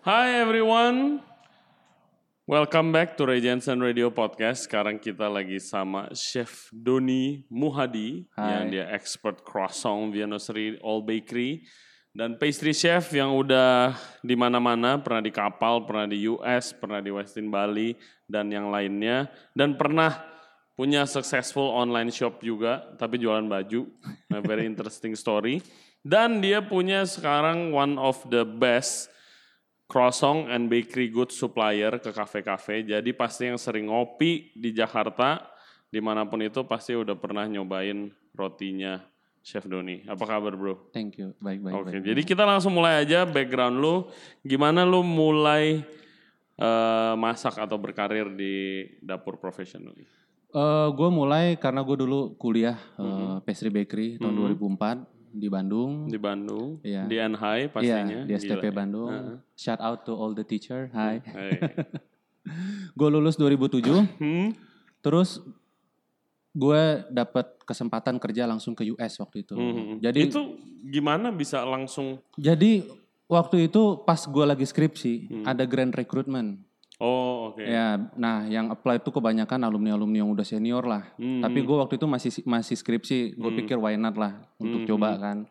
Hi everyone. Welcome back to Ray Jensen Radio Podcast. Sekarang kita lagi sama Chef Doni Muhadi Hai. yang dia expert croissant Viennoserie All Bakery dan pastry chef yang udah di mana-mana, pernah di kapal, pernah di US, pernah di Westin Bali dan yang lainnya dan pernah punya successful online shop juga tapi jualan baju. A very interesting story. Dan dia punya sekarang one of the best croissant and bakery goods supplier ke kafe-kafe. Jadi pasti yang sering ngopi di Jakarta, di mana pun itu pasti udah pernah nyobain rotinya Chef Doni. Apa kabar bro? Thank you. Baik, baik, Oke, baik. jadi kita langsung mulai aja background lu. Gimana lu mulai eh, masak atau berkarir di dapur profesional? gue Eh, mulai karena gue dulu kuliah eh, Mm-hmm. pastry bakery tahun 2004 di Bandung. Di Bandung, Iya. di NHI pastinya. Iya, di STP Gila. Bandung. Heeh. Shout out to all the teacher. Hai. Hai. gue lulus 2007. Hmm? Terus gue dapat kesempatan kerja langsung ke US waktu itu. Hmm. Jadi itu gimana bisa langsung jadi waktu itu pas gue lagi skripsi Hmm. ada grand recruitment. Oh, oke. Ya, nah yang apply itu kebanyakan alumni-alumni yang udah senior lah. Hmm. Tapi gue waktu itu masih masih skripsi, gue Hmm. pikir why not lah untuk Hmm. coba kan.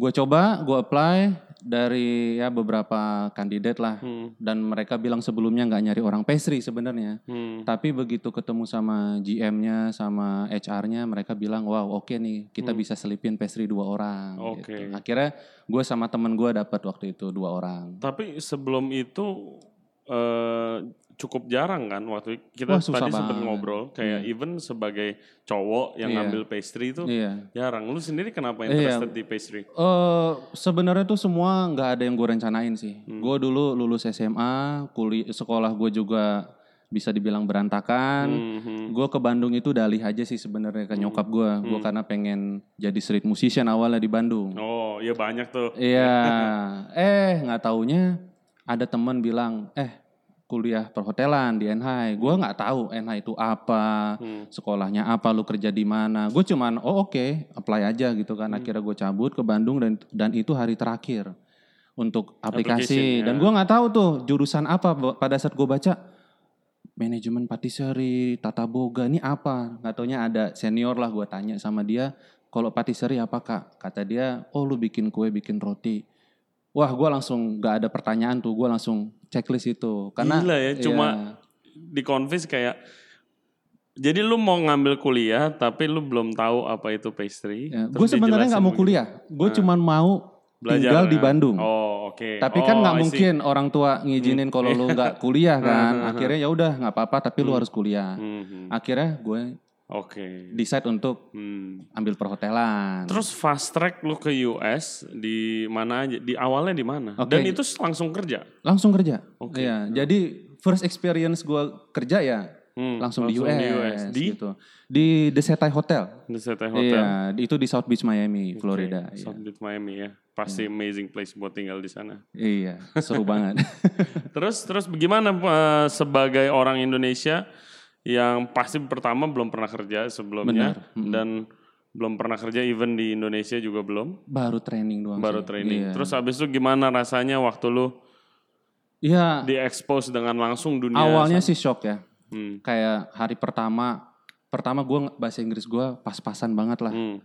Gue coba, gue apply dari ya beberapa kandidat lah. Hmm. Dan mereka bilang sebelumnya nggak nyari orang pastry sebenarnya. Hmm. Tapi begitu ketemu sama GM-nya, sama HR-nya, mereka bilang, wow oke nih, kita bisa selipin pastry dua orang. Hmm. Oke. Gitu. Akhirnya gue sama temen gue dapat waktu itu dua orang. Tapi sebelum itu eh, cukup jarang kan waktu kita Wah, tadi sempat ngobrol kayak even sebagai cowok yang Iya. ngambil pastry itu Iya. jarang. Lu sendiri kenapa Iya. interested di pastry? Eh sebenarnya tuh semua nggak ada yang gue rencanain sih. Hmm. Gue dulu lulus SMA, kuliah sekolah gue juga bisa dibilang berantakan. Mhm. Gue ke Bandung itu dalih aja sih sebenarnya ke nyokap gue. Gue karena pengen jadi street musician awalnya di Bandung. Oh, iya banyak tuh. Iya, eh nggak taunya ada teman bilang, eh kuliah perhotelan di NHI. Gue nggak tahu NHI itu apa, Hmm. sekolahnya apa, lu kerja di mana. Gue cuman, oh oke, apply aja gitu kan. Hmm. Akhirnya gue cabut ke Bandung dan dan itu hari terakhir untuk aplikasi. ya. Dan gue nggak tahu tuh jurusan apa. Pada saat gue baca manajemen patisserie, tata boga, ini apa? Nggak taunya ada senior lah. Gue tanya sama dia, kalau patisserie apa kak? Kata dia, oh lu bikin kue, bikin roti. Wah, gue langsung nggak ada pertanyaan tuh, gue langsung checklist itu. Karena Gila ya, cuma iya. di convince kayak jadi lu mau ngambil kuliah tapi lu belum tahu apa itu pastry. Ya, gue sebenarnya nggak mau begitu. kuliah, gue cuman mau Belajar, tinggal di kan? Bandung. Oh, oke. Tapi Oh, kan nggak I see. mungkin orang tua ngizinin kalau lu nggak kuliah kan. Akhirnya ya udah nggak apa-apa, tapi lu harus kuliah. Mhm. Akhirnya gue Oke. decide untuk Hmm. ambil perhotelan. Terus fast track lu ke US di mana aja? Di awalnya di mana? Oke. Dan itu langsung kerja. langsung kerja. Oke. Iya, jadi first experience gue kerja ya Hmm, langsung, di US, Di gitu. Di The Setai Hotel. The Seattle Hotel. Iya, di- itu di South Beach Miami, Oke, Florida. iya. South Beach Miami ya. Pasti amazing place buat tinggal di sana. Iya, seru banget. Terus terus bagaimana eh, sebagai orang Indonesia yang pasti pertama belum pernah kerja sebelumnya Benar. Mm-mm. dan belum pernah kerja even di Indonesia juga belum Baru training doang. baru sih. training. Iya. Terus habis itu gimana rasanya waktu lu Iya, diekspos dengan langsung dunia awalnya sih shock ya. Hmm, Kayak hari pertama, pertama gue bahasa Inggris gue pas-pasan banget lah, hmm,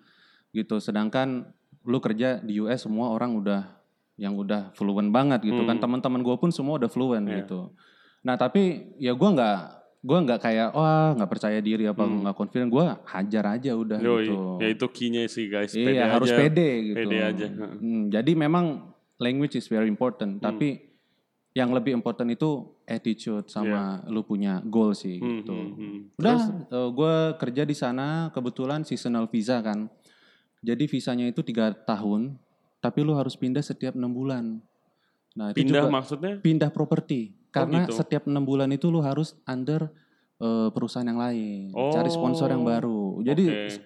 gitu. Sedangkan lu kerja di US semua orang udah yang udah fluent banget gitu kan. Hmm. Teman-teman gue pun semua udah fluent Iya. gitu. Nah tapi ya gue nggak gue nggak kayak wah nggak percaya diri apa Hmm. nggak confident gue hajar aja udah Yoi, gitu. ya itu key-nya sih guys. Pede Iya harus aja. pede gitu. Pede aja. Hmm, jadi memang language is very important. Tapi yang lebih important itu attitude sama lu punya goal sih Hmm, gitu. hmm, hmm. Udah, gue kerja di sana kebetulan seasonal visa kan. Jadi visanya itu tiga tahun, tapi lu harus pindah setiap enam bulan. Nah itu Pindah juga maksudnya? pindah properti karena gitu. setiap enam bulan itu lu harus under eh, perusahaan yang lain, cari sponsor yang Oh, baru. Jadi Oke. s-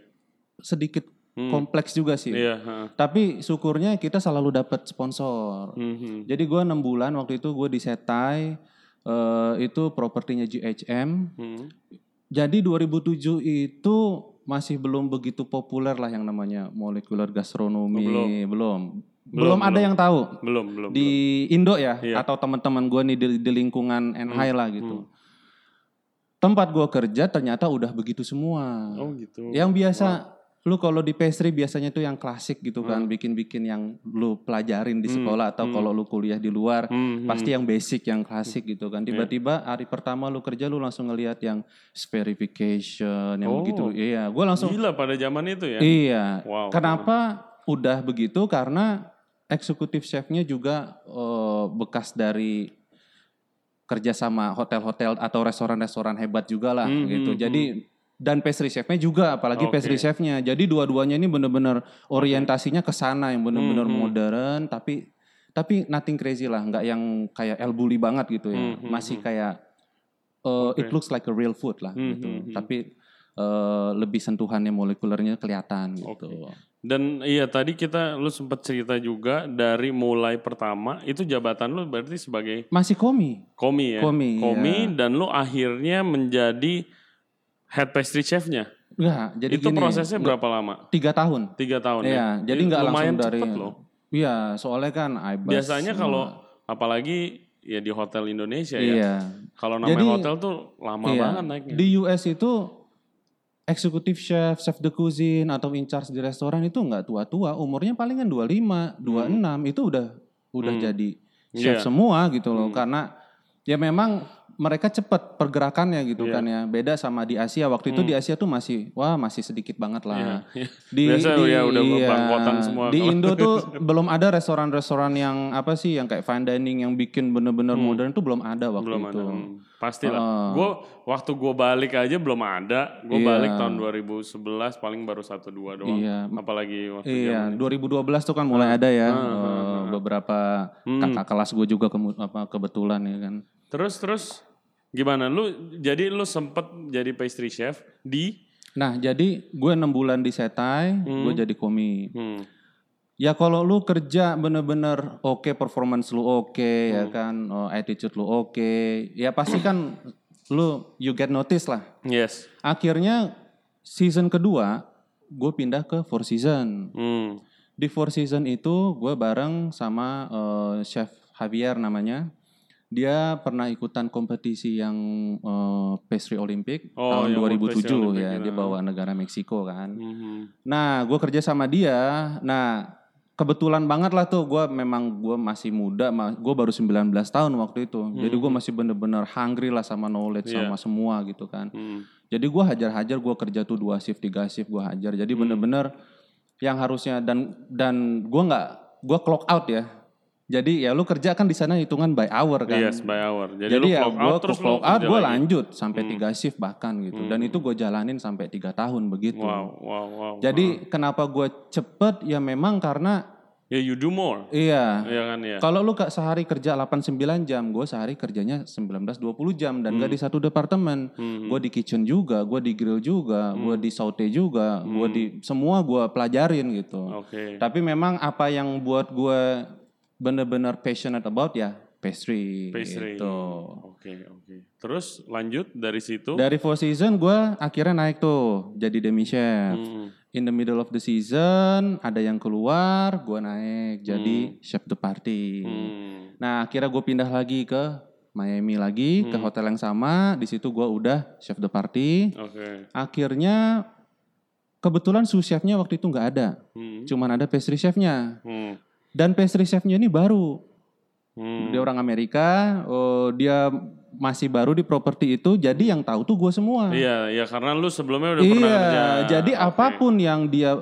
sedikit Hmm. kompleks juga sih. Iya. ha. Tapi syukurnya kita selalu dapat sponsor. Hmm, hmm. Jadi gue enam bulan waktu itu gue di Setai eh, itu propertinya GHM. Hmm. Jadi 2007 itu masih belum begitu populer lah yang namanya molekular gastronomi, Oh, belum. Belum. belum, ada yang tahu belum belum. di Indo ya Iya. atau teman-teman gue nih di, di lingkungan NHI lah gitu. Tempat gue kerja ternyata udah begitu semua. belum. Oh gitu. Yang biasa lu kalau di pastry biasanya tuh yang klasik gitu kan, Hmm. bikin-bikin yang lu pelajarin di sekolah atau kalau lu kuliah di luar Hmm, pasti yang basic yang klasik gitu kan. Tiba-tiba hari pertama lu kerja lu langsung ngelihat yang verification yang Oh. begitu. Iya, gue langsung Gila pada zaman itu ya. Iya. Wow. Kenapa udah begitu? Karena eksekutif chefnya juga eh, bekas dari kerja sama hotel-hotel atau restoran-restoran hebat juga lah Hmm, gitu. hmm, Jadi dan pastry chefnya juga, apalagi Oke. pastry chefnya. Jadi dua-duanya ini bener-bener orientasinya ke sana yang bener-bener Hmm, hmm. modern, tapi tapi nothing crazy lah, nggak yang kayak El Bulli banget gitu ya. Hmm, hmm, Masih hmm. kayak eh, it Oke. looks like a real food lah Hmm, gitu. hmm, hmm. Tapi eh, lebih sentuhannya molekulernya kelihatan gitu. Oke. Dan iya tadi kita lu sempat cerita juga dari mulai pertama itu jabatan lu berarti sebagai Masih komi. komi ya. Komi, iya. dan lu akhirnya menjadi head pastry chefnya. Enggak, jadi itu gini, prosesnya berapa lama? tiga tahun. Tiga tahun Iya, ya. jadi nggak langsung lumayan dari. loh. Iya, soalnya kan IBAS. Biasanya kalau apalagi ya di hotel Indonesia ya. Iya. Kalau namanya Jadi, hotel tuh lama iya. banget naiknya. Di US itu eksekutif chef, chef de cuisine atau in charge di restoran itu nggak tua-tua, umurnya palingan 25, 26 itu udah udah Hmm. jadi chef Iya. semua gitu loh. Hmm. Karena ya memang mereka cepat pergerakannya gitu Iya. kan ya. Beda sama di Asia. Waktu itu Hmm. di Asia tuh masih wah masih sedikit banget lah. Iya, iya. Di, Biasa di- ya udah iya, semua Di kalau- Indo tuh belum ada restoran-restoran yang apa sih yang kayak fine dining yang bikin bener-bener Hmm. modern tuh belum ada waktu belum itu. ada. Hmm, Pastilah. Heeh. Gue waktu gue balik aja belum ada. Gue Iya. balik tahun 2011 paling baru satu dua doang. Iya. Apalagi waktu Iya, itu. 2012 tuh kan mulai ada ya ah, ah. beberapa Hmm. kakak kelas gue juga kemu- apa kebetulan ya kan. Terus terus gimana? Lu jadi lu sempet jadi pastry chef di Nah, jadi gue enam bulan di Setai, gue jadi komi. hmm, Ya kalau lu kerja bener-bener oke, performance lu oke, ya Hmm. kan, oh, attitude lu oke, ya pasti kan lu you get notice lah. yes. Akhirnya season kedua gue pindah ke Four Season. Hmm. Di Four Season itu gue bareng sama eh, chef Javier namanya. Dia pernah ikutan kompetisi yang eh, pastry Olympic Oh, tahun yang 2007 pastry Olympic ya. itu. Dia bawa negara Meksiko kan. Mhm. Nah, gue kerja sama dia. Nah, kebetulan banget lah tuh. Gue memang gue masih muda. Gue baru 19 tahun waktu itu. Jadi gue masih bener-bener hungry lah sama knowledge Hmm. Iya. sama semua gitu kan. Hmm. Jadi gue hajar-hajar, gue kerja tuh dua shift, tiga shift gue hajar. Jadi Hmm. bener-bener yang harusnya dan dan gue nggak gue clock out ya. Jadi ya lu kerja kan di sana hitungan by hour kan. Yes, by hour. Jadi, Jadi, lu ya gue out terus clock out, gue lanjut sampai Hmm. tiga shift bahkan gitu. Dan itu gue jalanin sampai tiga tahun begitu. Wow, wow, wow. Jadi kenapa gue cepet ya memang karena ya you do more. iya. Iya kan ya. Kalau lu ke- sehari kerja 8-9 jam, gue sehari kerjanya 19-20 jam dan gak di satu departemen. Hmm. Gue di kitchen juga, gue di grill juga, gue di saute juga, gue di semua gue pelajarin gitu. Oke. Tapi memang apa yang buat gue bener-bener passionate about ya pastry. Pastry. Gitu. Oke, oke. Terus lanjut dari situ. Dari four season gue akhirnya naik tuh jadi demi chef. Hmm. In the middle of the season ada yang keluar, gue naik jadi chef de party. Hmm. Nah akhirnya gue pindah lagi ke Miami lagi ke hotel yang sama. Di situ gue udah chef de party. Oke. Akhirnya kebetulan sous chefnya waktu itu nggak ada, Hmm. cuman ada pastry chefnya. Hmm. Dan pastry chefnya ini baru, Hmm. dia orang Amerika. Oh, dia masih baru di properti itu, jadi yang tahu tuh gue semua. Iya, iya karena lu sebelumnya udah pernah Iya, kerja. jadi Oke. apa pun yang dia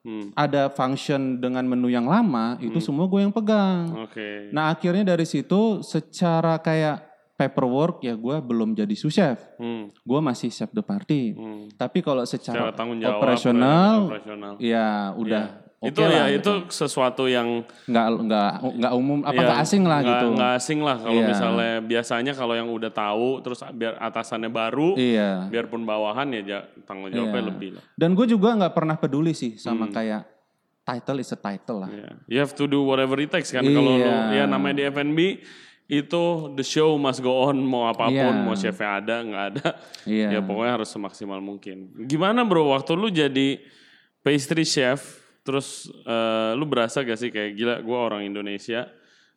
Hmm. ada function dengan menu yang lama, itu semua gue yang pegang. Oke. Nah akhirnya dari situ secara kayak paperwork ya gue belum jadi sous chef, Hmm. gue masih chef de party. Hmm. Tapi kalau Secara secara tanggung jawab operasional, operasional. ya udah oke itu lah. ya gitu. itu sesuatu yang nggak nggak nggak umum apa ya, nggak asing lah nggak- gitu. nggak asing lah kalau Iya. misalnya biasanya kalau yang udah tahu terus biar atasannya baru Iya. biarpun bawahan ya ja- tanggung jawabnya Iya. lebih lah. Dan gue juga nggak pernah peduli sih sama Hmm. kayak title is a title lah. Iya. You have to do whatever it takes kan kalau lu Iya. ya namanya di F&B itu the show must go on mau apa pun Iya. mau chefnya ada nggak ada Iya. ya pokoknya harus semaksimal mungkin. Gimana bro waktu lu jadi pastry chef terus eh, lu berasa gak sih kayak gila gue orang Indonesia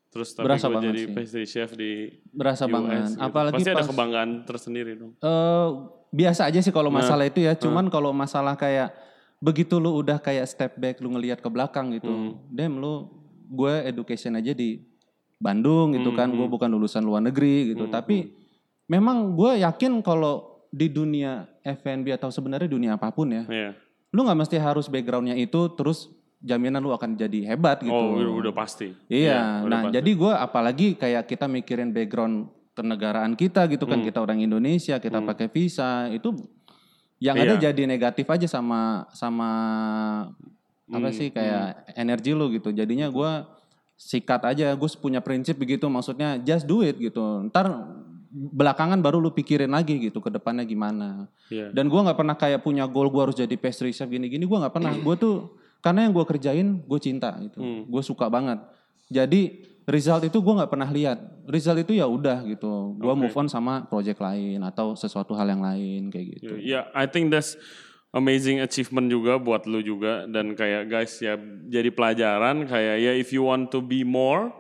terus tapi Berasa gue jadi sih. pastry chef di Berasa US banget. gitu. Apalagi pasti ada pas kebanggaan tersendiri dong eh, biasa aja sih kalau Nah, masalah itu ya. Cuman kalau masalah kayak begitu lu udah kayak step back lu ngelihat ke belakang gitu. Hmm. Dem lu gue education aja di Bandung gitu Hmm, kan. Gue bukan lulusan luar negeri gitu. Tapi memang gue yakin kalau di dunia F&B atau sebenarnya dunia apa pun ya, Iya. Lu nggak mesti harus backgroundnya itu terus jaminan lu akan jadi hebat gitu. oh udah, udah pasti Iya, udah nah pasti. jadi gue apalagi kayak kita mikirin background kenegaraan kita gitu kan, Hmm. kita orang Indonesia, kita pakai visa, itu yang ada Iya. jadi negatif aja sama sama apa Hmm, sih kayak energi lu gitu. Jadinya gue sikat aja, gue punya prinsip begitu, maksudnya just do it gitu. Ntar belakangan baru lu pikirin lagi gitu ke depannya gimana. Iya. Dan gue nggak pernah kayak punya goal gue harus jadi pastry chef gini-gini. Gue nggak pernah. Gue tuh karena yang gue kerjain gue cinta gitu. Hmm. Gue suka banget. Jadi result itu gue nggak pernah lihat. Result itu ya udah gitu. Gue Oke. move on sama project lain atau sesuatu hal yang lain kayak gitu. Ya, I think that's amazing achievement juga buat lu juga dan kayak guys ya jadi pelajaran kayak ya if you want to be more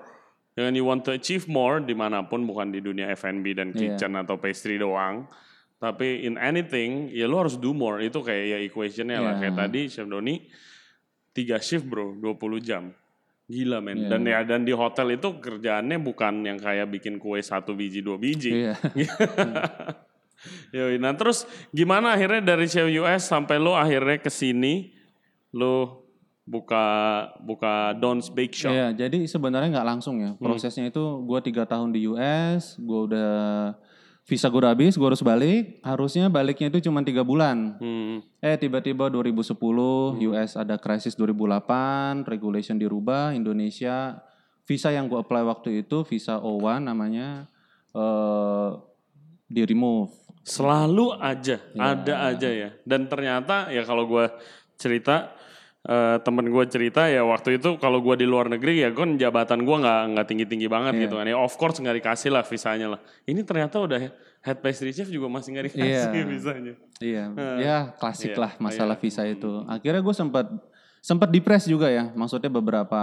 dan you want to achieve more di mana pun bukan di dunia F&B dan Iya. kitchen atau pastry doang tapi in anything ya lu harus do more itu kayak ya equationnya lah Iya. kayak tadi Chef Doni tiga shift bro 20 jam gila men Iya. dan ya dan di hotel itu kerjaannya bukan yang kayak bikin kue satu biji dua biji Iya. Yoi, nah terus gimana akhirnya dari Chef US sampai lo akhirnya ke sini lo buka buka Don's Bake Shop. Iya, jadi sebenarnya nggak langsung ya. Prosesnya itu gue tiga tahun di US, gue udah visa gue udah habis, gue harus balik. Harusnya baliknya itu cuma tiga bulan. Hmm, Eh tiba-tiba 2010 US ada krisis 2008, regulation dirubah, Indonesia visa yang gue apply waktu itu visa O1 namanya eh di remove. Selalu aja, Iya. ada aja ya. Dan ternyata ya kalau gue cerita eh, temen gue cerita ya waktu itu kalau gue di luar negeri ya kan jabatan gue nggak nggak tinggi tinggi banget Iya. gitu kan ya of course nggak dikasih lah visanya lah ini ternyata udah head pastry chef juga masih nggak dikasih Iya. visanya Iya, ya klasik Iya, lah masalah iya. visa itu. Akhirnya gue sempat sempat depres juga ya. Maksudnya beberapa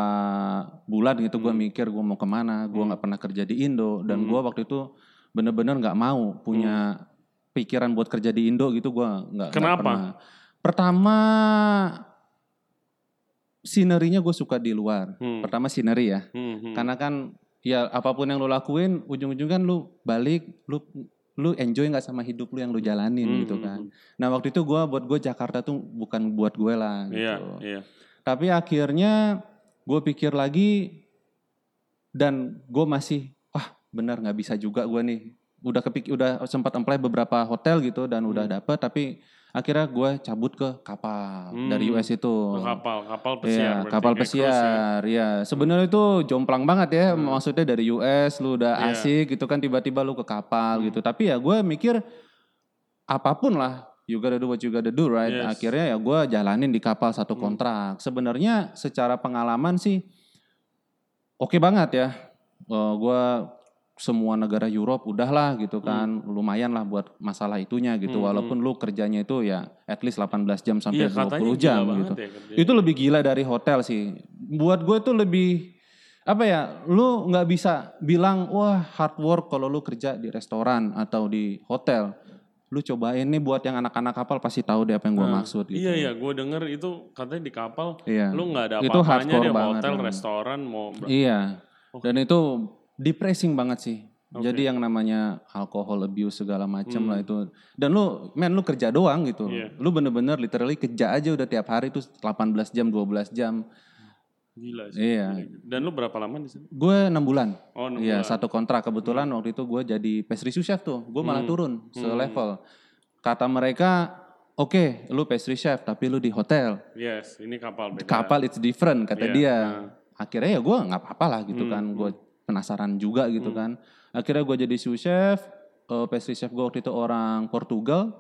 bulan gitu gue Hmm. mikir gue mau ke mana. Gue nggak pernah kerja di Indo dan gue waktu itu bener-bener nggak mau punya pikiran buat kerja di Indo gitu. Gue nggak. Kenapa? pernah. Pertama sinerinya gue suka di luar. Hmm. Pertama sineri ya. Hmm, hmm. Karena kan ya apa pun yang lo lakuin ujung-ujung kan lu balik lu lu enjoy nggak sama hidup lu yang lu jalanin Hmm, gitu hmm, kan. Nah waktu itu gua buat gue Jakarta tuh bukan buat gue lah gitu. Iya, iya. Tapi akhirnya gue pikir lagi dan gue masih wah benar nggak bisa juga gue nih. Udah kepik udah sempat apply beberapa hotel gitu dan udah dapet tapi akhirnya gue cabut ke kapal Hmm. dari US itu. Oh, kapal, kapal pesiar. Iya, berarti, kapal kayak cruise ya. pesiar. Iya, sebenarnya itu jomplang banget ya. Maksudnya dari US lu udah Iya. asik gitu kan tiba-tiba lu ke kapal gitu. Tapi ya gue mikir apa pun lah, you gotta do what you gotta do, right? Yes. Akhirnya ya gue jalanin di kapal satu kontrak. Sebenarnya secara pengalaman sih oke banget ya. Eh, gue semua negara Europe udahlah gitu kan lumayan lah buat masalah itunya gitu Hmm, walaupun lu kerjanya itu ya at least 18 jam sampai Iya, katanya 20 gila jam banget gitu ya kerjanya. itu lebih gila dari hotel sih. Buat gue tuh lebih apa ya? Lu nggak bisa bilang wah hard work kalau lu kerja di restoran atau di hotel. Lu cobain nih buat yang anak-anak kapal pasti tahu deh apa yang gue Nah, maksud gitu. Iya iya, gue denger itu katanya di kapal Iya. lu nggak ada Itu apa-apanya banget, hotel, emang. restoran mau Iya. Dan itu depressing banget sih. Oke. Jadi yang namanya alkohol abuse segala macam Hmm. lah itu. Dan lu men lu kerja doang gitu. Iya. Lu bener-bener literally kerja aja udah tiap hari tuh 18 jam 12 jam. gila sih. Iya. Dan lu berapa lama di sana? Gue 6 bulan. Oh, enam Iya bulan. satu kontrak kebetulan waktu itu gue jadi pastry sous chef tuh, gue malah Hmm. turun Hmm. selevel. Kata mereka, oke, lu pastry chef tapi lu di hotel, Yes, ini kapal beda. kapal it's different kata Iya, dia. nah. Akhirnya ya gue nggak apa-apa lah gitu Hmm, kan, hmm. gue penasaran juga gitu Hmm. kan. Akhirnya gue jadi sous chef, eh, pastry chef gue waktu itu orang Portugal.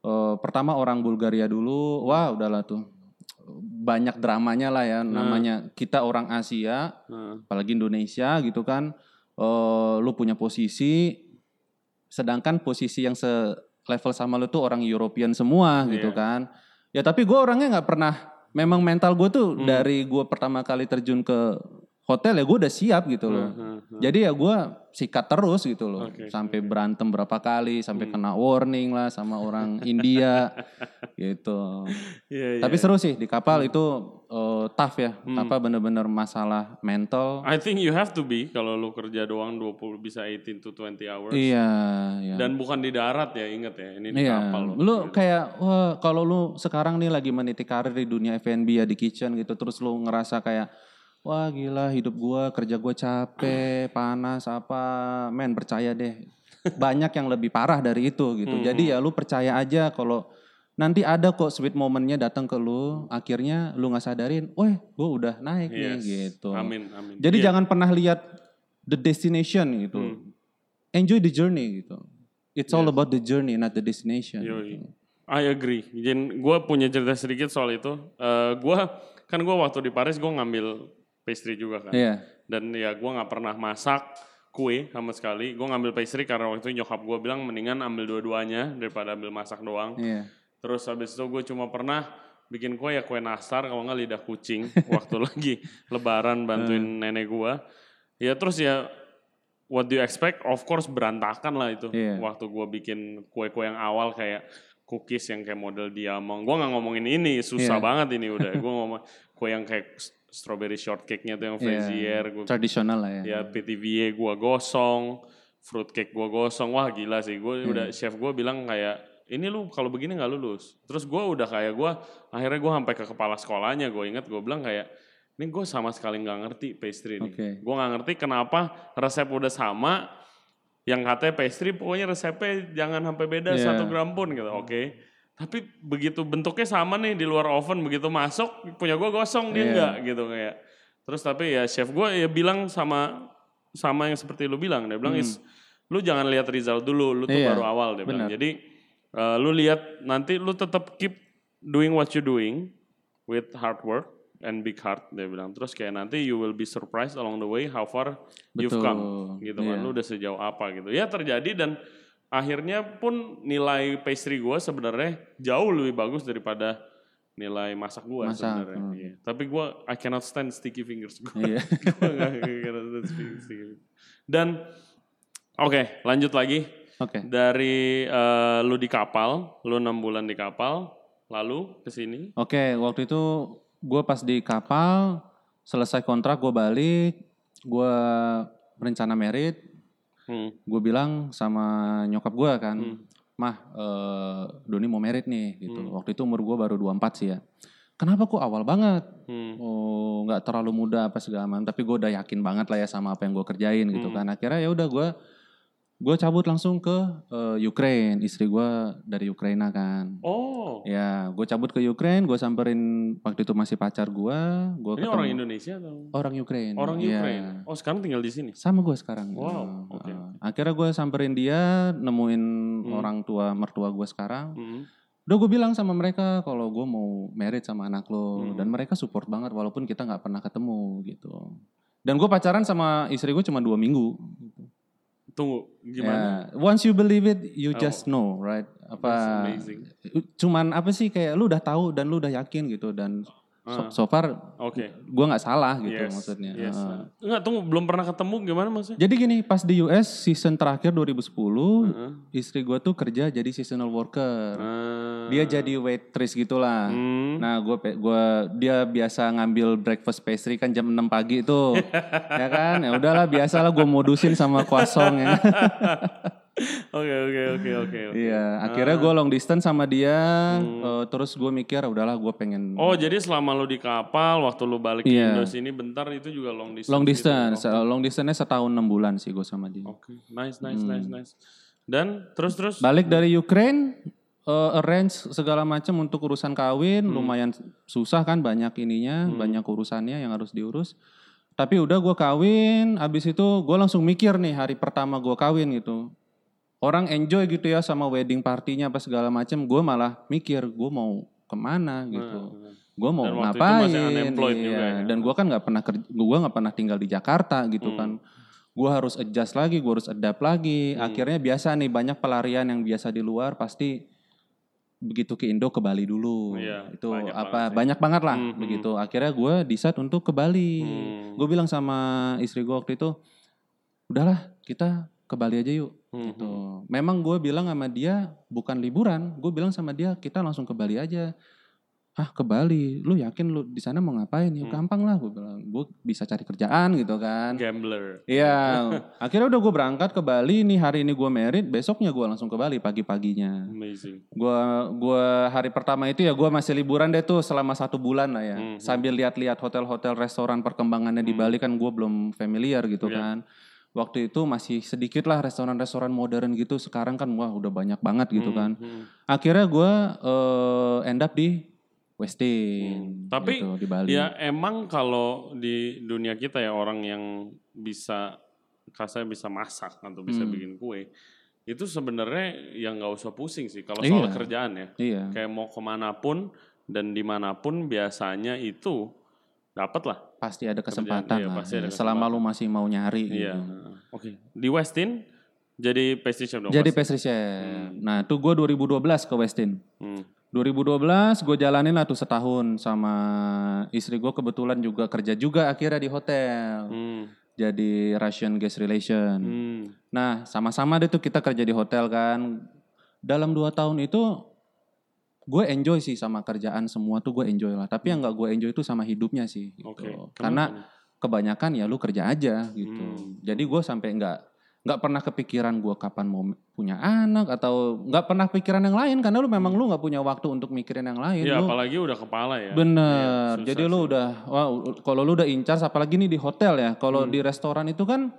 Eh, pertama orang Bulgaria dulu, wah udahlah tuh banyak dramanya lah ya, namanya kita orang Asia, Nah, apalagi Indonesia gitu kan eh lu punya posisi sedangkan posisi yang se level sama lu tuh orang European semua gitu Iya. kan ya tapi gue orangnya nggak pernah memang mental gue tuh Hmm. dari gue pertama kali terjun ke hotel ya gue udah siap gitu loh. Hmm, hmm. Jadi ya gue sikat terus gitu loh. Oke, sampai berantem berapa kali, Hmm. sampai kena warning lah sama orang India gitu. Iya, iya. Tapi seru sih di kapal itu eh, tough ya. Hmm. Apa bener-bener masalah mental. I think you have to be kalau lu kerja doang 20 bisa 18 to 20 hours. Iya, iya. Dan bukan di darat ya, inget ya. Ini di Iya, kapal loh. lu kayak wah kalau lu sekarang nih lagi meniti karir di dunia F&B ya di kitchen gitu terus lu ngerasa kayak wah gila hidup gua kerja gua capek, panas apa, men percaya deh. Banyak yang lebih parah dari itu gitu. Jadi ya lu percaya aja kalau nanti ada kok sweet momennya datang ke lu, akhirnya lu nggak sadarin, weh gua udah naik nih Yes. gitu. Amin, amin. Jadi Iya. jangan pernah lihat the destination gitu. Hmm. Enjoy the journey gitu. It's all about the journey, not the destination. Yoi. gitu. I agree. Jadi gue punya cerita sedikit soal itu. Eh gue kan gue waktu di Paris gue ngambil pastry juga kan. Iya. Dan ya gue nggak pernah masak kue sama sekali. Gue ngambil pastry karena waktu itu nyokap gue bilang mendingan ambil dua-duanya daripada ambil masak doang. Iya. Terus habis itu gue cuma pernah bikin kue ya kue nastar kalau nggak lidah kucing waktu lagi lebaran bantuin nenek gue. Ya terus ya what do you expect? Of course berantakan lah itu. Iya. Waktu gue bikin kue-kue yang awal kayak cookies yang kayak model diamond. Gue nggak ngomongin ini, susah Iya. banget ini udah. Gue ngomong kue yang kayak strawberry shortcake-nya tuh yang Iya. Frazier. Gua, Tradisional lah ya. ya PTVA gue gosong, fruitcake gue gosong. Wah gila sih. Gue Iya. udah chef gue bilang kayak ini lu kalau begini nggak lulus. Terus gue udah kayak gue akhirnya gue sampai ke kepala sekolahnya. Gue inget gue bilang kayak ini gue sama sekali nggak ngerti pastry nih. Oke. Gue nggak ngerti kenapa resep udah sama, yang katanya pastry pokoknya resepnya jangan sampai beda Iya. satu gram pun gitu. Oke. Tapi begitu bentuknya sama nih di luar oven begitu masuk punya gue gosong dia Iya. enggak gitu kayak. Terus tapi ya chef gue ya bilang sama sama yang seperti lu bilang dia bilang is lu jangan lihat result dulu lu tuh Hmm. Iya, baru awal dia bilang. benar. Jadi eh, lu lihat nanti lu tetap keep doing what you doing with hard work and big heart dia bilang. Terus kayak nanti you will be surprised along the way how far you've Betul, come gitu kan. iya. Lu udah sejauh apa gitu. Ya terjadi dan akhirnya pun nilai pastry gue sebenarnya jauh lebih bagus daripada nilai masak gue sebenarnya. hmm. Iya. Tapi gue I cannot stand sticky fingers gue. Cannot stand sticky fingers. Dan oke lanjut lagi Oke. dari eh, lu di kapal, lu enam bulan di kapal, lalu ke sini. Oke, waktu itu gue pas di kapal selesai kontrak gue balik, gue rencana merit, Hmm. gue bilang sama nyokap gue kan, Hmm. mah eh, Doni mau merit nih gitu. Hmm. Waktu itu umur gue baru 24 sih ya. Kenapa kok awal banget? Hmm. Oh nggak terlalu muda apa segala macam. Tapi gue udah yakin banget lah ya sama apa yang gue kerjain gitu Hmm. kan. Akhirnya ya udah gue gue cabut langsung ke eh, Ukraine. Istri gue dari Ukraina kan. Oh, Ya, gue cabut ke Ukraine, gue samperin waktu itu masih pacar gue, gue ini orang Indonesia atau orang Ukraine. orang Iya. Ukraine? Oh, sekarang tinggal di sini. Sama gue sekarang. Wow, oke. eh. Akhirnya gue samperin dia, nemuin Hmm. orang tua mertua gue sekarang. Hmm. Udah gue bilang sama mereka kalau gue mau merit sama anak lo, Hmm. dan mereka support banget walaupun kita nggak pernah ketemu gitu. Dan gue pacaran sama istri gue cuma dua minggu. Tunggu, gimana? Ya, once you believe it, you Oh. just know, right? Apa? Cuman apa sih kayak lu udah tahu dan lu udah yakin gitu dan so, Ah. so far Oke. gue nggak salah gitu Yes, maksudnya. yes. Heeh. Enggak, tunggu, belum pernah ketemu gimana maksudnya? Jadi gini, pas di US season terakhir 2010, Heeh. istri gue tuh kerja jadi seasonal worker. Ah. Dia jadi waitress gitulah. Hmm. Nah, gue gua dia biasa ngambil breakfast pastry kan jam 6 pagi tuh. ya kan? Ya udahlah biasalah gue modusin sama kuasong ya. Oke, oke, oke, oke. Iya, akhirnya gue long distance sama dia. eh, terus gue mikir udahlah gue pengen Hmm. Oh, jadi selama lu di kapal, waktu lu balik ke Iya. Indo sini bentar itu juga long distance. long gitu? distance. Eh, Long distance setahun 6 bulan sih gue sama dia. Oke, nice, nice, Hmm. nice, nice. Dan terus terus. Balik dari Ukraine, eh, arrange segala macam untuk urusan kawin, Hmm. lumayan susah kan banyak ininya, banyak urusannya yang harus diurus. Tapi udah gue kawin, abis itu gue langsung mikir nih hari pertama gue kawin gitu. Orang enjoy gitu ya sama wedding partinya apa segala macam, gue malah mikir gue mau ke mana gitu. Nah, Gue mau Dan ngapain? iya. juga ya. Dan gue kan nggak pernah kerja, gue nggak pernah tinggal di Jakarta gitu Hmm. kan. Gue harus adjust lagi, gue harus adapt lagi. Hmm. Akhirnya biasa nih banyak pelarian yang biasa di luar pasti begitu ke Indo ke Bali dulu. Iya, itu banyak apa banget sih. banyak banget lah Hmm, hmm. begitu. Akhirnya gue decide untuk ke Bali. Hmm. Gue bilang sama istri gue waktu itu, udahlah kita ke Bali aja yuk. Hmm, Gitu. Memang gue bilang sama dia bukan liburan, gue bilang sama dia kita langsung ke Bali aja. Ah ke Bali, lu yakin lu di sana mau ngapain? Ya Hmm. gampang lah, gue bilang. Gue bisa cari kerjaan gitu kan. Gambler. Iya, akhirnya udah gue berangkat ke Bali nih hari ini gue merit, besoknya gue langsung ke Bali pagi-paginya. Amazing. Gua gua hari pertama itu ya gue masih liburan deh tuh selama satu bulan lah ya. Hmm. Sambil lihat-lihat hotel-hotel restoran perkembangannya di Hmm. Bali kan gue belum familiar gitu Iya. kan. Waktu itu masih sedikit lah restoran-restoran modern gitu. Sekarang kan wah udah banyak banget gitu Hmm, kan. hmm. Akhirnya gue eh, end up di Westin. Hmm. Tapi, gitu, di Bali. Ya emang kalau di dunia kita ya orang yang bisa kasarnya bisa masak atau bisa Hmm. bikin kue itu sebenarnya yang nggak usah pusing sih kalau Iya. soal kerjaan ya Iya. kayak mau ke mana pun dan di mana pun biasanya itu dapat lah Pasti ada kesempatan iya, lah. pasti ada ya. Selama lu masih mau nyari iya gitu. oke di Westin jadi pastry chef dong Jadi pasti? pastry chef. Nah, tuh gue 2012 ke Westin. Hmm. 2012 gue jalanin lah tuh setahun sama istri gue kebetulan juga kerja juga akhirnya di hotel. Hmm. Jadi Russian guest relation. Hmm. Nah, sama-sama deh tuh kita kerja di hotel kan. Dalam dua tahun itu gue enjoy sih sama kerjaan semua tuh gue enjoy lah. Tapi yang nggak gue enjoy itu sama hidupnya sih. Gitu. Oke. Karena kebanyakan ya lu kerja aja gitu. Hmm. Jadi gue sampai nggak nggak pernah kepikiran gue kapan mau punya anak atau nggak pernah pikiran yang lain karena lu memang lu nggak punya waktu untuk mikirin yang lain. ya lu, apalagi udah kepala ya bener. Susah Jadi lu sih. udah wah kalau lu udah incar apalagi nih di hotel ya. Kalau Hmm. di restoran itu kan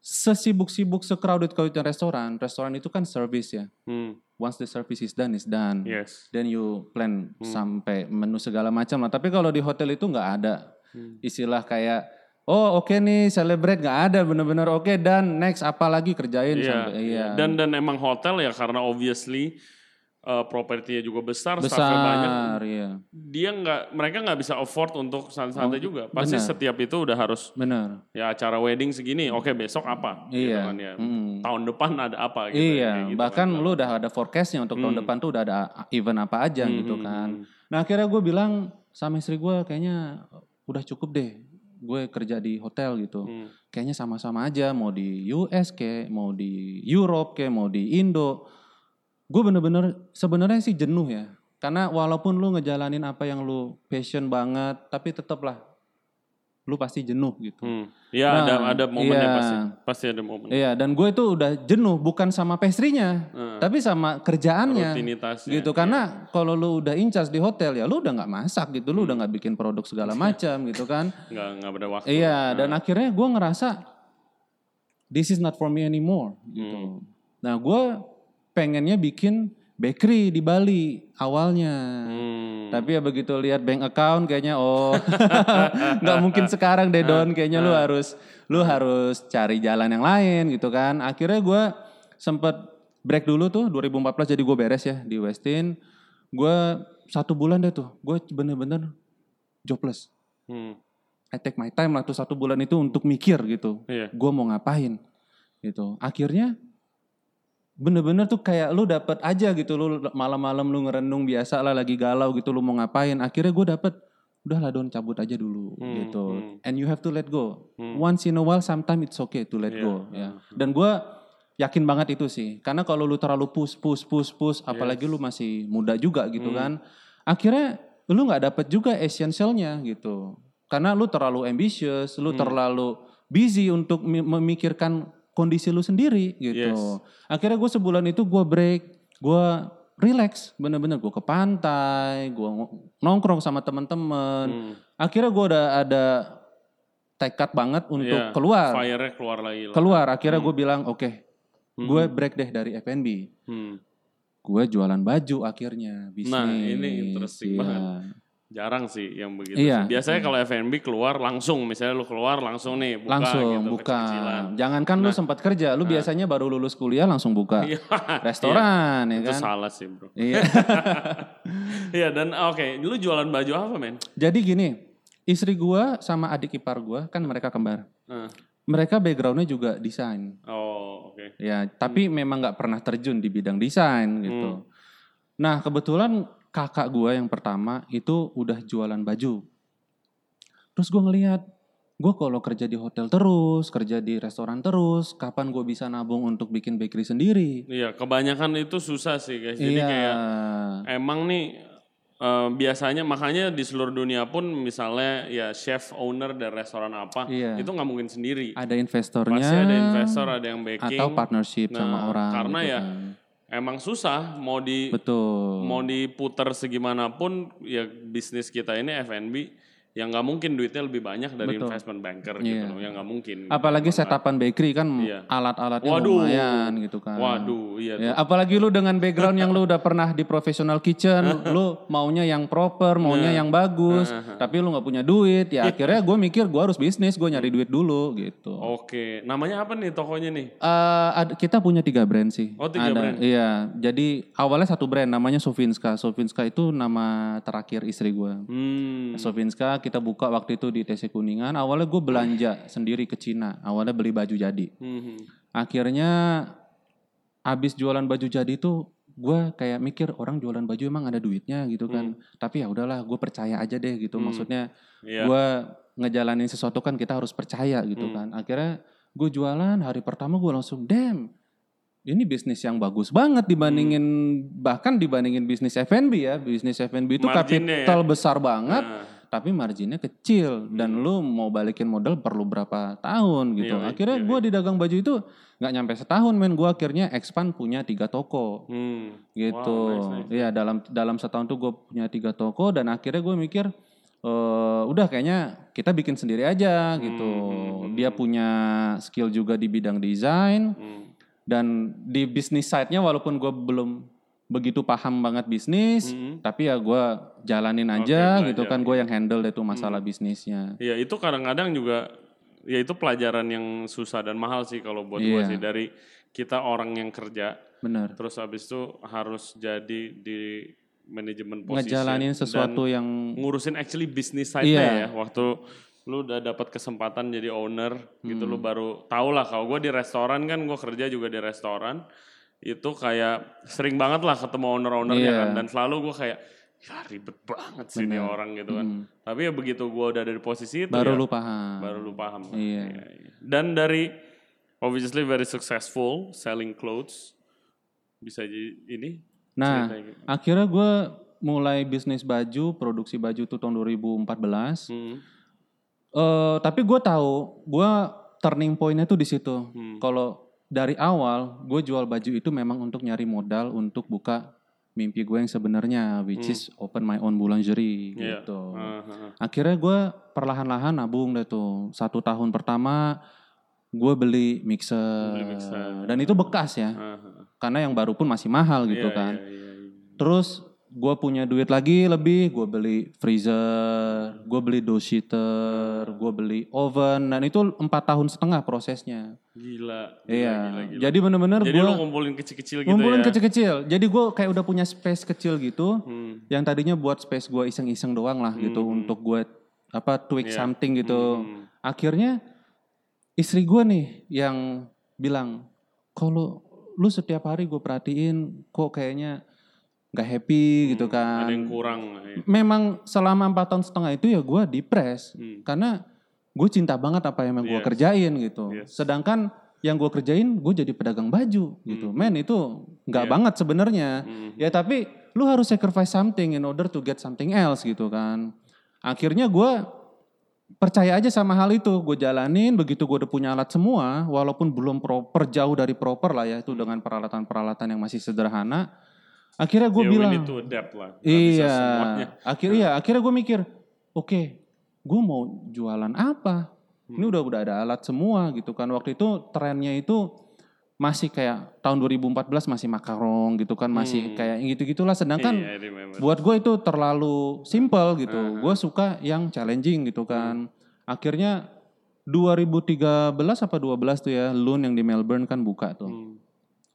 sesibuk-sibuk secrowded crowded restoran. Restoran itu kan service ya. Hmm. Once the service is done is done. yes Then you plan Hmm. sampai menu segala macam lah. Tapi kalau di hotel itu nggak ada Hmm. istilah kayak oh oke nih celebrate nggak ada bener-bener oke dan next apa lagi kerjain Iya, sampai iya Dan dan emang hotel ya karena obviously uh, propertinya juga besar, staffnya besar banyak. iya Dia nggak, mereka nggak bisa afford untuk santai-santai Oh, juga. Pasti benar. setiap itu udah harus bener ya acara wedding segini. Oke besok apa? Gitu iya kan ya. Mm. Tahun depan ada apa? Gitu, iya kayak gitu bahkan kan. lu udah ada forecastnya untuk tahun Hmm. depan tuh udah ada event apa aja Hmm, gitu hmm, kan hmm. nah akhirnya gue bilang sama istri gue kayaknya udah cukup deh gue kerja di hotel gitu Hmm. kayaknya sama-sama aja mau di US ke mau di Europe ke mau di Indo gue bener-bener sebenarnya sih jenuh ya karena walaupun lu ngejalanin apa yang lu passion banget tapi tetaplah lu pasti jenuh gitu Hmm. Ya Nah, ada ada momennya iya. pasti. Pasti ada momen. iya dan gue itu udah jenuh bukan sama pastry-nya Hmm. tapi sama kerjaannya Rutinitasnya. gitu karena kalau lu udah in charge di hotel ya lu udah nggak masak gitu lu udah nggak bikin produk segala macam gitu kan Iya. nggak nggak ada waktu. Iya, Nah, dan akhirnya gue ngerasa this is not for me anymore. Gitu. Hmm. Nah, gue pengennya bikin bakery di Bali awalnya. Hmm. Tapi ya begitu lihat bank account kayaknya oh nggak mungkin sekarang deh Don. Kayaknya lu harus lu harus cari jalan yang lain gitu kan. Akhirnya gue sempet break dulu tuh 2014 jadi gue beres ya di Westin. Gue satu bulan deh tuh. Gue bener-bener jobless. Hmm. I take my time lah tuh satu bulan itu untuk mikir gitu. Iya. Gue mau ngapain gitu. Akhirnya bener-bener tuh kayak lu dapet aja gitu. Lu malam-malam lu ngerenung biasa lah lagi galau gitu lu mau ngapain. Akhirnya gue dapet udahlah don cabut aja dulu Hmm, gitu. hmm. And you have to let go. Hmm. Once in a while sometimes it's okay to let Iya, go ya. hmm. Dan gue yakin banget itu sih. Karena kalau lu terlalu push push push push apalagi lu masih muda juga gitu Hmm. kan. Akhirnya lu nggak dapet juga essentialnya gitu. Karena lu terlalu ambitious, lu Hmm. terlalu busy untuk mi- memikirkan kondisi lu sendiri gitu. Yes. Akhirnya gue sebulan itu gue break, gue relax, bener-bener gue ke pantai, gue nongkrong sama temen-temen. Hmm. Akhirnya gue udah ada tekad banget untuk Iya, keluar, Fire-nya keluar lagi lah. keluar. Akhirnya Hmm. gue bilang oke, Hmm. gue break deh dari F&B. Hmm. Gue jualan baju akhirnya, bisnis. Nah, ini interesting iya. banget. Jarang sih yang begitu. Iya. sih. Biasanya kalau F&B keluar langsung, misalnya lu keluar langsung nih buka langsung gitu, buka. Jangankan lu Nah. sempat kerja, lu biasanya baru lulus kuliah langsung buka Iya. restoran ya Itu kan. salah sih bro. Iya. Iya dan oke, lu jualan baju apa men? Jadi gini, istri gua sama adik ipar gua kan mereka kembar. Eh, Mereka backgroundnya juga desain. Oh oke. Ya, tapi memang nggak pernah terjun di bidang desain gitu. Hmm. Nah kebetulan kakak gue yang pertama itu udah jualan baju. Terus gue ngeliat, gue kalau kerja di hotel terus, kerja di restoran terus, kapan gue bisa nabung untuk bikin bakery sendiri? Iya, kebanyakan itu susah sih guys. Jadi iya, kayak emang nih eh, biasanya makanya di seluruh dunia pun misalnya ya chef owner dari restoran apa Iya. itu nggak mungkin sendiri. ada investornya, Pasti ada investor, ada yang backing. atau partnership sama Nah, orang. karena gitu ya kan. Emang susah mau di betul. mau diputar segimanapun ya bisnis kita ini F&B yang nggak mungkin duitnya lebih banyak dari Betul. investment banker gitu Iya. loh yang nggak mungkin. Apalagi setapan bakery kan Iya. alat-alatnya Waduh. lumayan gitu kan. Waduh, iya Ya, apalagi lu dengan background yang lu udah pernah di professional kitchen, lu maunya yang proper, maunya Nah. yang bagus, tapi lu nggak punya duit, ya akhirnya gue mikir gue harus bisnis, gue nyari duit dulu gitu. Oke, namanya apa nih tokonya nih? Eh, ad- kita punya tiga brand sih. Oh, tiga Ada, brand. Iya, jadi awalnya satu brand namanya Sofinska. Sofinska itu nama terakhir istri gue. Hmm, Sofinska kita buka waktu itu di TC Kuningan. Awalnya gue belanja sendiri ke Cina. Awalnya beli baju jadi. hmm, Akhirnya abis jualan baju jadi itu gue kayak mikir orang jualan baju emang ada duitnya gitu kan. Tapi ya udahlah, gue percaya aja deh gitu. Hmm. Maksudnya iya. gue ngejalanin sesuatu kan kita harus percaya gitu Hmm. kan. Akhirnya gue jualan hari pertama gue langsung damn ini bisnis yang bagus banget dibandingin bahkan dibandingin bisnis F&B ya. Bisnis F&B itu Marginnya ya. kapital besar banget Nah, tapi marginnya kecil dan lu mau balikin modal perlu berapa tahun gitu. Iya, akhirnya iya, gue di dagang baju itu nggak nyampe setahun men gue akhirnya expand punya tiga toko hmm. gitu. Wow, nice, nice. Iya dalam dalam setahun tuh gue punya tiga toko dan akhirnya gue mikir eh udah kayaknya kita bikin sendiri aja gitu. Hmm, Dia punya skill juga di bidang desain Hmm. dan di bisnis side-nya walaupun gue belum begitu paham banget bisnis, Hmm. tapi ya gue jalanin aja belajar, gitu kan gue iya. yang handle deh tuh masalah bisnisnya. Ya itu kadang-kadang juga ya itu pelajaran yang susah dan mahal sih kalau buat gua Iya. sih dari kita orang yang kerja Bener. terus habis itu harus jadi di manajemen posisi Ngejalanin sesuatu dan yang ngurusin actually bisnis side-nya Iya. ya waktu lu udah dapat kesempatan jadi owner gitu Hmm. lu baru tau lah kalau gue di restoran kan gue kerja juga di restoran itu kayak sering banget lah ketemu owner-ownernya Iya. kan dan selalu gue kayak ya ribet banget sih ini orang gitu kan tapi ya begitu gue udah ada di posisi itu Hmm. baru ya, lu paham. baru lu paham Iya. iya. dan dari obviously very successful selling clothes bisa jadi ini Nah, gitu. akhirnya gue mulai bisnis baju, produksi baju tuh tahun 2014. Hmm. Eh, tapi gue tahu, gue turning pointnya tuh di situ. Hmm. Kalau dari awal gue jual baju itu memang untuk nyari modal untuk buka mimpi gue yang sebenarnya, which is open my own boulangerie Hmm. Iya. gitu. Ah, ah, ah. Akhirnya gue perlahan-lahan nabung deh tuh. Satu tahun pertama gue beli mixer, Beli mixer. dan itu bekas ya, Ah, ah. karena yang baru pun masih mahal gitu Iya, kan. iya, iya, iya. Terus gue punya duit lagi lebih, gue beli freezer, gue beli dough sheeter, gue beli oven, dan itu empat tahun setengah prosesnya. Gila. gila, Iya, gila, gila. jadi bener-bener Jadi gue ngumpulin kecil-kecil gitu ngumpulin ya. kecil-kecil. Jadi gue kayak udah punya space kecil gitu, Hmm. yang tadinya buat space gue iseng-iseng doang lah gitu untuk gue apa tweak Iya. something gitu. Hmm. Akhirnya istri gue nih yang bilang, kalau lu setiap hari gue perhatiin kok kayaknya nggak happy gitu kan. Ada yang kurang. ya. Memang selama empat tahun setengah itu ya gue depres Hmm. karena gue cinta banget apa yang gue Yes. kerjain gitu. Yes. Sedangkan yang gue kerjain gue jadi pedagang baju gitu. Men itu nggak Iya. banget sebenarnya. Hmm. Ya tapi lu harus sacrifice something in order to get something else gitu kan. Akhirnya gue percaya aja sama hal itu. Gue jalanin begitu gue udah punya alat semua. Walaupun belum proper jauh dari proper lah ya. Itu Hmm. dengan peralatan-peralatan yang masih sederhana. Akhirnya gue we bilang. need to adapt lah. Iya, semuanya. akhirnya iya, akhirnya gue mikir, oke, gue mau jualan apa? Ini Hmm. udah udah ada alat semua gitu kan. Waktu itu trennya itu masih kayak tahun 2014 masih makarong gitu kan, masih Hmm. kayak gitu-gitulah. Sedangkan Iya, I remember. buat gue itu terlalu simple gitu. Uh-huh. Gue suka yang challenging gitu Hmm. kan. Akhirnya 2013 apa 12 tuh ya, Loon yang di Melbourne kan buka tuh. Hmm.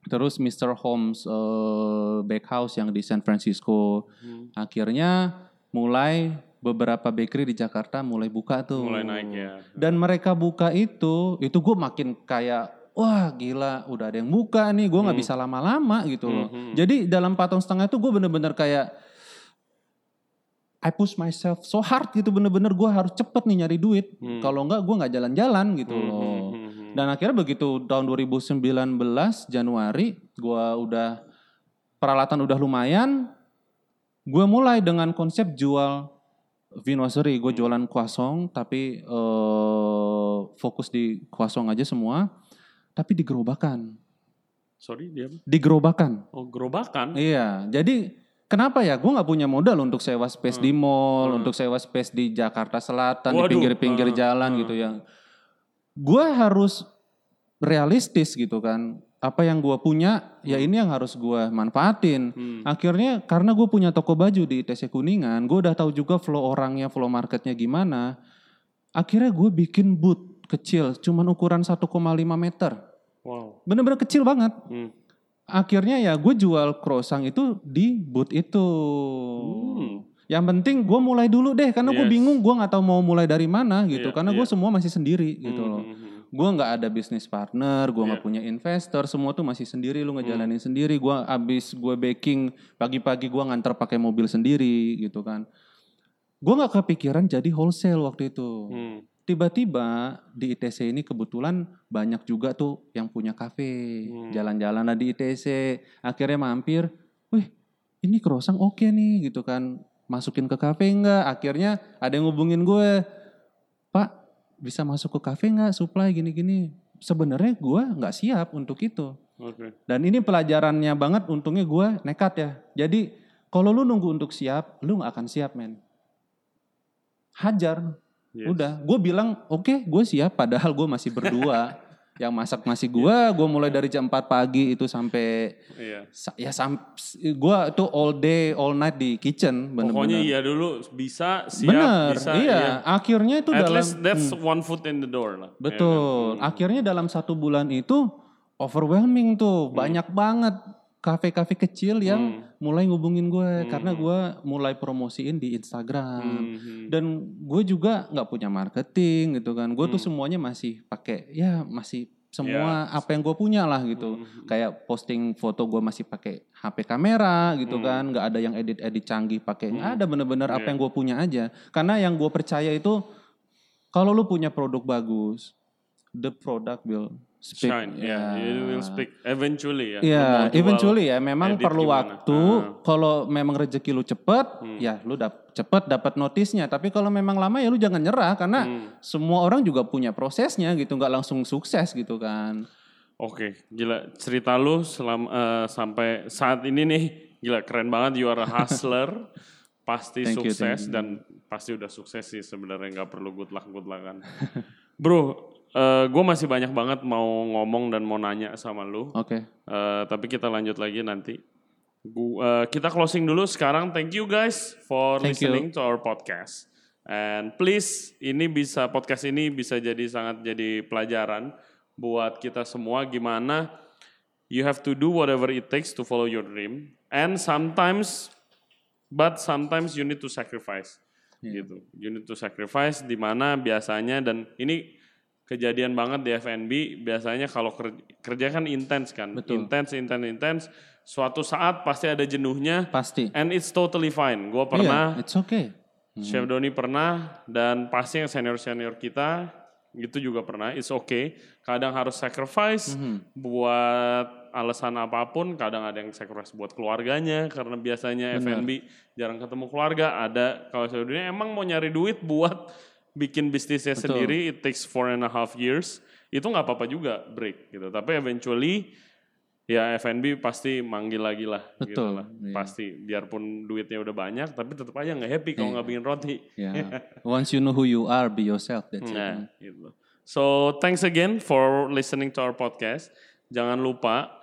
Terus Mr. Holmes eh, Bakehouse yang di San Francisco. Hmm. Akhirnya mulai beberapa bakery di Jakarta mulai buka tuh. Mulai naik ya. Dan mereka buka itu, itu gue makin kayak wah gila udah ada yang buka nih gue nggak bisa lama-lama gitu loh. Hmm. Jadi dalam tahun setengah itu gue bener-bener kayak I push myself so hard gitu bener-bener gue harus cepet nih nyari duit. Hmm. Kalau enggak gue nggak jalan-jalan gitu Hmm, loh. Hmm, hmm, hmm. Dan akhirnya begitu tahun 2019 Januari gue udah peralatan udah lumayan. Gue mulai dengan konsep jual Vinosery. Gue jualan kuasong tapi eh, fokus di kuasong aja semua. Tapi di gerobakan. Sorry dia apa? Di gerobakan. Oh gerobakan. Iya, jadi kenapa ya? Gue nggak punya modal untuk sewa space di mall, untuk sewa space di Jakarta Selatan, di Waduh, pinggir-pinggir ah, jalan ah. gitu yang. Gue harus realistis gitu kan. Apa yang gue punya, ya ini yang harus gue manfaatin. Hmm. Akhirnya karena gue punya toko baju di ITC Kuningan, gue udah tahu juga flow orangnya, flow marketnya gimana. Akhirnya gue bikin booth kecil, cuman ukuran 1,5 meter. Wow. Bener-bener kecil banget Hmm. akhirnya ya gue jual croissant itu di booth itu. Hmm. Yang penting gue mulai dulu deh karena gue Yes. bingung gue nggak tahu mau mulai dari mana gitu. Iya, karena gue iya. semua masih sendiri gitu Hmm, loh. hmm, hmm. Gue nggak ada bisnis partner, gue nggak Iya. punya investor, semua tuh masih sendiri lu ngejalanin Hmm. sendiri. Gue abis gue baking pagi-pagi gue nganter pakai mobil sendiri gitu kan. Gue nggak kepikiran jadi wholesale waktu itu. Hmm. Tiba-tiba di ITC ini kebetulan banyak juga tuh yang punya kafe, Hmm. jalan-jalan lah di ITC. Akhirnya mampir, wih ini croissant oke nih gitu kan, masukin ke kafe enggak? Akhirnya ada yang ngubungin gue, Pak bisa masuk ke kafe enggak, supply gini-gini. Sebenarnya gue nggak siap untuk itu. Oke. Dan ini pelajarannya banget, untungnya gue nekat ya. Jadi kalau lu nunggu untuk siap, lu nggak akan siap men. Hajar, Yes. Udah, gue bilang oke, gue siap. Padahal gue masih berdua. yang masak masih gue, gue mulai dari jam 4 pagi itu sampai Iya. sa- ya sam, gue tuh all day, all night di kitchen, Pokoknya bener-bener. iya dulu bisa siap Bener, bisa iya. Akhirnya itu At dalam least that's one foot in the door lah. ya kan? betul. Akhirnya dalam satu bulan itu overwhelming tuh, banyak banget kafe-kafe kecil yang Hmm. mulai ngubungin gue karena gue mulai promosiin di Instagram. Hmm, hmm. dan gue juga nggak punya marketing gitu kan gue tuh Hmm. semuanya masih pakai ya masih semua apa yang gue punya lah gitu Hmm. kayak posting foto gue masih pakai HP kamera gitu Hmm. kan nggak ada yang edit edit canggih pakai nggak Hmm. ada bener-bener apa Iya. yang gue punya aja karena yang gue percaya itu kalau lu punya produk bagus the product will speak Shine, ya. It will speak eventually ya. Iya, mau jual, eventually ya. Memang perlu gimana? waktu. Ah. Kalau memang rezeki lu cepet, Hmm. ya lu dap cepet dapat notisnya. Tapi kalau memang lama ya lu jangan nyerah karena Hmm. semua orang juga punya prosesnya gitu, nggak langsung sukses gitu kan. Oke, gila cerita lu selama eh, sampai saat ini nih gila keren banget you are a hustler. pasti Thank you, sukses thank you. dan pasti udah sukses sih sebenarnya nggak perlu good luck good luck kan. Bro, gue masih banyak banget mau ngomong dan mau nanya sama lu. Oke. Eh, tapi kita lanjut lagi nanti. Gu- eh, kita closing dulu sekarang. Thank you guys for Thank you. listening to our podcast. And please, ini bisa podcast ini bisa jadi sangat jadi pelajaran buat kita semua gimana you have to do whatever it takes to follow your dream. And sometimes, but sometimes you need to sacrifice. Gitu. You need to sacrifice di mana biasanya dan ini kejadian banget di FNB biasanya kalau ker- kerja kan intens kan. Betul. intens intens intens suatu saat pasti ada jenuhnya. Pasti. and it's totally fine. Gue pernah. Iya, it's okay. Chef Doni pernah. Dan pasti yang senior senior kita itu juga pernah. It's okay. Kadang harus sacrifice Mhm. buat alasan apa pun. Kadang ada yang sacrifice buat keluarganya. Karena biasanya. FNB jarang ketemu keluarga. Ada kalau Chef Doni emang mau nyari duit buat bikin bisnisnya Betul. sendiri it takes four and a half years itu nggak apa-apa juga break gitu tapi eventually ya FNB pasti manggil lagi lah gitu Betul, lah iya. pasti biarpun duitnya udah banyak tapi tetap aja nggak happy kalau Iya. nggak bikin roti Ya. Once you know who you are, be yourself. That's it. nah gitu so thanks again for listening to our podcast jangan lupa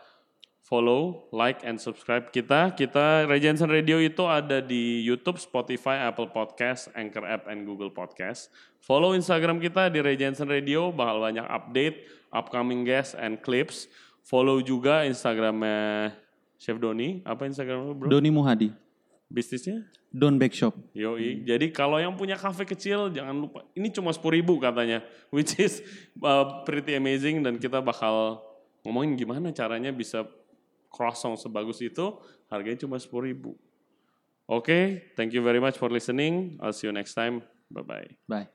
follow, like, and subscribe kita. Kita Regensen Radio itu ada di YouTube, Spotify, Apple Podcast, Anchor App, and Google Podcast. Follow Instagram kita di Regensen Radio, bakal banyak update, upcoming guests, and clips. Follow juga Instagramnya Chef Doni. Apa Instagramnya bro? Doni Muhadi. bisnisnya? Don Bake Shop. Yoi. Jadi kalau yang punya kafe kecil jangan lupa. Ini cuma 10 ribu katanya, which is uh, pretty amazing dan kita bakal ngomongin gimana caranya bisa croissant sebagus itu. Harganya cuma 10 ribu. Oke, okay, thank you very much for listening. I'll see you next time. Bye bye. Bye.